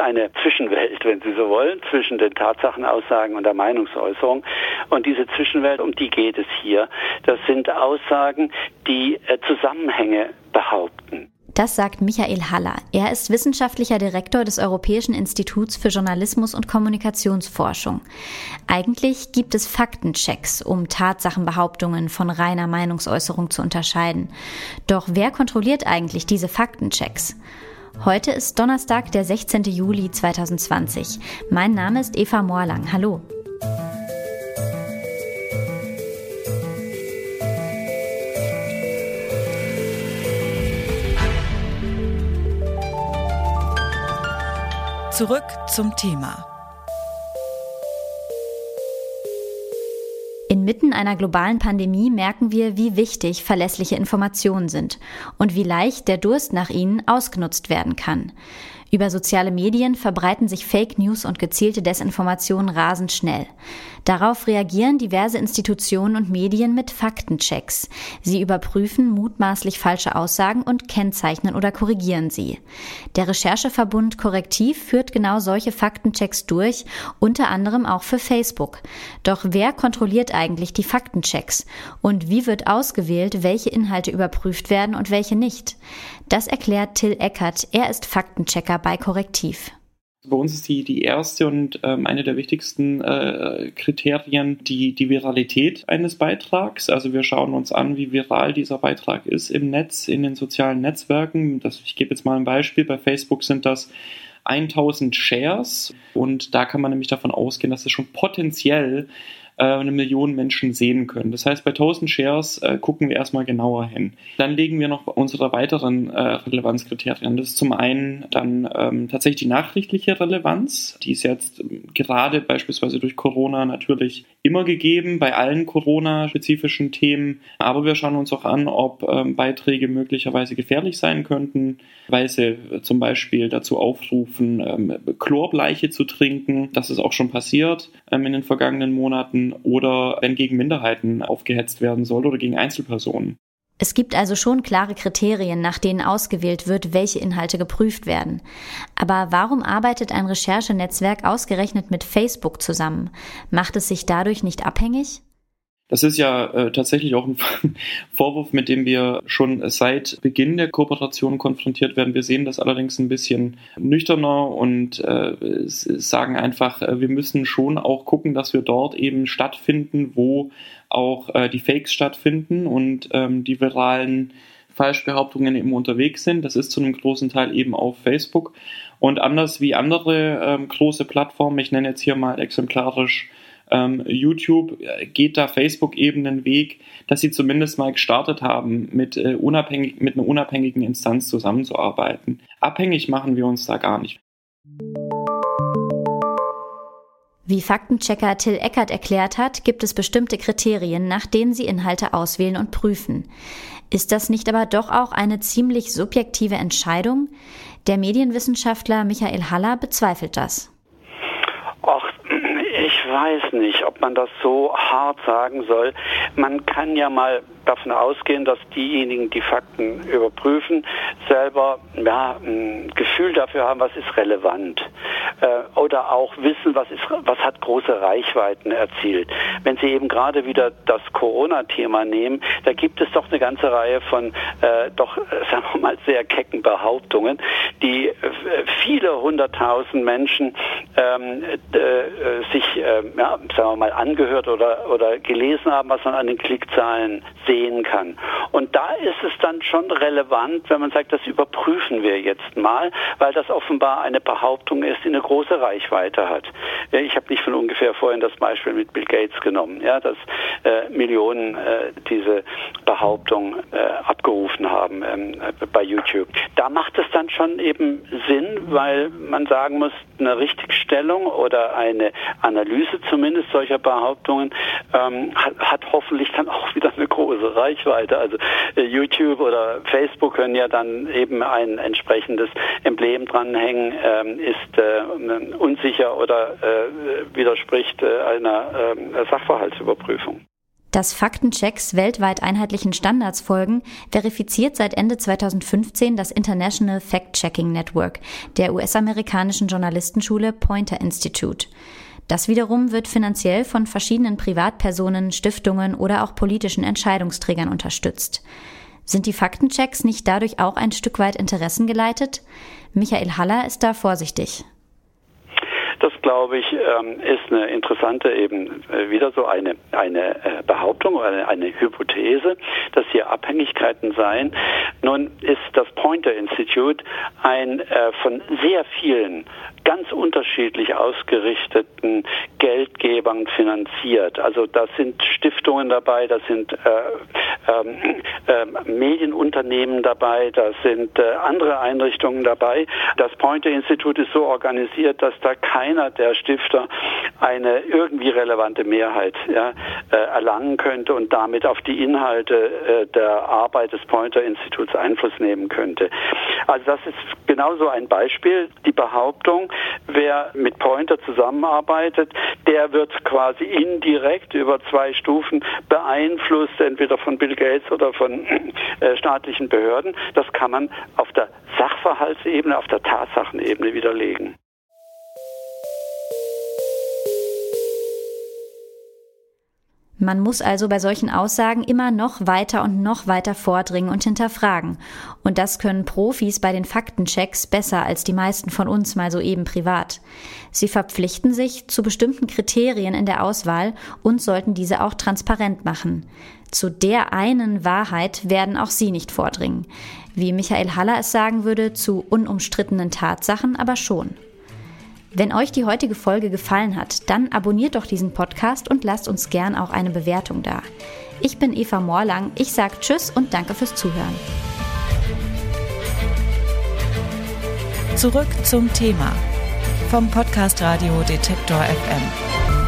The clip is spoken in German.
eine Zwischenwelt, wenn Sie so wollen, zwischen den Tatsachenaussagen und der Meinungsäußerung. Und diese Zwischenwelt, um die geht es hier. Das sind Aussagen, die äh, Zusammenhänge behaupten. Das sagt Michael Haller. Er ist wissenschaftlicher Direktor des Europäischen Instituts für Journalismus und Kommunikationsforschung. Eigentlich gibt es Faktenchecks, um Tatsachenbehauptungen von reiner Meinungsäußerung zu unterscheiden. Doch wer kontrolliert eigentlich diese Faktenchecks? Heute ist Donnerstag, der 16. Juli 2020. Mein Name ist Eva Moorlang. Hallo. Zurück zum Thema. Inmitten einer globalen Pandemie merken wir, wie wichtig verlässliche Informationen sind und wie leicht der Durst nach ihnen ausgenutzt werden kann. Über soziale Medien verbreiten sich Fake News und gezielte Desinformationen rasend schnell. Darauf reagieren diverse Institutionen und Medien mit Faktenchecks. Sie überprüfen mutmaßlich falsche Aussagen und kennzeichnen oder korrigieren sie. Der Rechercheverbund Korrektiv führt genau solche Faktenchecks durch, unter anderem auch für Facebook. Doch wer kontrolliert eigentlich die Faktenchecks? Und wie wird ausgewählt, welche Inhalte überprüft werden und welche nicht? Das erklärt Till Eckert. Er ist Faktenchecker bei Korrektiv. Bei uns ist die, die erste und ähm, eine der wichtigsten äh, Kriterien die, die Viralität eines Beitrags. Also wir schauen uns an, wie viral dieser Beitrag ist im Netz, in den sozialen Netzwerken. Das, ich gebe jetzt mal ein Beispiel. Bei Facebook sind das 1000 Shares und da kann man nämlich davon ausgehen, dass es schon potenziell eine Million Menschen sehen können. Das heißt, bei 1000 Shares äh, gucken wir erstmal genauer hin. Dann legen wir noch unsere weiteren äh, Relevanzkriterien. Das ist zum einen dann ähm, tatsächlich die nachrichtliche Relevanz. Die ist jetzt ähm, gerade beispielsweise durch Corona natürlich immer gegeben, bei allen Corona-spezifischen Themen. Aber wir schauen uns auch an, ob ähm, Beiträge möglicherweise gefährlich sein könnten, weil sie äh, zum Beispiel dazu aufrufen, Chlorbleiche zu trinken. Das ist auch schon passiert in den vergangenen Monaten oder wenn gegen Minderheiten aufgehetzt werden soll oder gegen Einzelpersonen. Es gibt also schon klare Kriterien, nach denen ausgewählt wird, welche Inhalte geprüft werden. Aber warum arbeitet ein Recherchenetzwerk ausgerechnet mit Facebook zusammen? Macht es sich dadurch nicht abhängig? Das ist ja äh, tatsächlich auch ein Vorwurf, mit dem wir schon seit Beginn der Kooperation konfrontiert werden. Wir sehen das allerdings ein bisschen nüchterner und äh, sagen einfach, äh, wir müssen schon auch gucken, dass wir dort eben stattfinden, wo auch äh, die Fakes stattfinden und ähm, die viralen Falschbehauptungen eben unterwegs sind. Das ist zu einem großen Teil eben auf Facebook. Und anders wie andere ähm, große Plattformen, ich nenne jetzt hier mal exemplarisch ähm, YouTube äh, geht da Facebook eben einen Weg, dass sie zumindest mal gestartet haben, mit, äh, unabhängig, mit einer unabhängigen Instanz zusammenzuarbeiten. Abhängig machen wir uns da gar nicht. Wie Faktenchecker Till Eckert erklärt hat, gibt es bestimmte Kriterien, nach denen sie Inhalte auswählen und prüfen. Ist das nicht aber doch auch eine ziemlich subjektive Entscheidung? Der Medienwissenschaftler Michael Haller bezweifelt das. Weiß nicht, ob man das so hart sagen soll. Man kann ja mal davon ausgehen, dass diejenigen, die Fakten überprüfen, selber ja, ein Gefühl dafür haben, was ist relevant. Äh, oder auch wissen, was, ist, was hat große Reichweiten erzielt. Wenn Sie eben gerade wieder das Corona-Thema nehmen, da gibt es doch eine ganze Reihe von äh, doch, äh, sagen wir mal, sehr kecken Behauptungen, die äh, viele hunderttausend Menschen ähm, äh, sich, äh, ja, sagen wir mal, angehört oder, oder gelesen haben, was man an den Klickzahlen sehen kann. Und da ist es dann schon relevant, wenn man sagt, das überprüfen wir jetzt mal, weil das offenbar eine Behauptung ist, die eine große Reichweite hat. Ich habe nicht von ungefähr vorhin das Beispiel mit Bill Gates genommen, ja, dass äh, Millionen äh, diese Behauptung äh, abgerufen haben ähm, bei YouTube. Da macht es dann schon eben Sinn, weil man sagen muss, eine Richtigstellung oder eine Analyse zumindest solcher Behauptungen ähm, hat, hat hoffentlich dann auch wieder eine große Reichweite. Also äh, YouTube oder Facebook können ja dann eben ein entsprechendes Emblem dranhängen, ähm, ist äh, unsicher oder äh, widerspricht äh, einer äh, Sachverhaltsüberprüfung. Dass Faktenchecks weltweit einheitlichen Standards folgen, verifiziert seit Ende 2015 das International Fact-Checking Network der US-amerikanischen Journalistenschule Poynter Institute. Das wiederum wird finanziell von verschiedenen Privatpersonen, Stiftungen oder auch politischen Entscheidungsträgern unterstützt. Sind die Faktenchecks nicht dadurch auch ein Stück weit interessengeleitet? Michael Haller ist da vorsichtig. Das, glaube ich, ähm, ist eine interessante eben äh, wieder so eine, eine äh, Behauptung oder eine, eine Hypothese, dass hier Abhängigkeiten seien. Nun ist das Pointer Institute ein äh, von sehr vielen ganz unterschiedlich ausgerichteten Geldgebern finanziert. Also da sind Stiftungen dabei, da sind äh, äh, Medienunternehmen dabei, da sind äh, andere Einrichtungen dabei. Das Pointer Institut ist so organisiert, dass da keiner der Stifter eine irgendwie relevante Mehrheit ja, äh, erlangen könnte und damit auf die Inhalte äh, der Arbeit des Pointer Instituts Einfluss nehmen könnte. Also das ist genauso ein Beispiel. Die Behauptung, wer mit Pointer zusammenarbeitet, der wird quasi indirekt über zwei Stufen beeinflusst, entweder von Bill Gates oder von äh, staatlichen Behörden. Das kann man auf der Sachverhaltsebene, auf der Tatsachenebene widerlegen. Man muss also bei solchen Aussagen immer noch weiter und noch weiter vordringen und hinterfragen. Und das können Profis bei den Faktenchecks besser als die meisten von uns mal soeben privat. Sie verpflichten sich zu bestimmten Kriterien in der Auswahl und sollten diese auch transparent machen. Zu der einen Wahrheit werden auch Sie nicht vordringen. Wie Michael Haller es sagen würde, zu unumstrittenen Tatsachen aber schon. Wenn euch die heutige Folge gefallen hat, dann abonniert doch diesen Podcast und lasst uns gern auch eine Bewertung da. Ich bin Eva Morlang, ich sage Tschüss und danke fürs Zuhören. Zurück zum Thema vom Podcast Radio Detektor FM.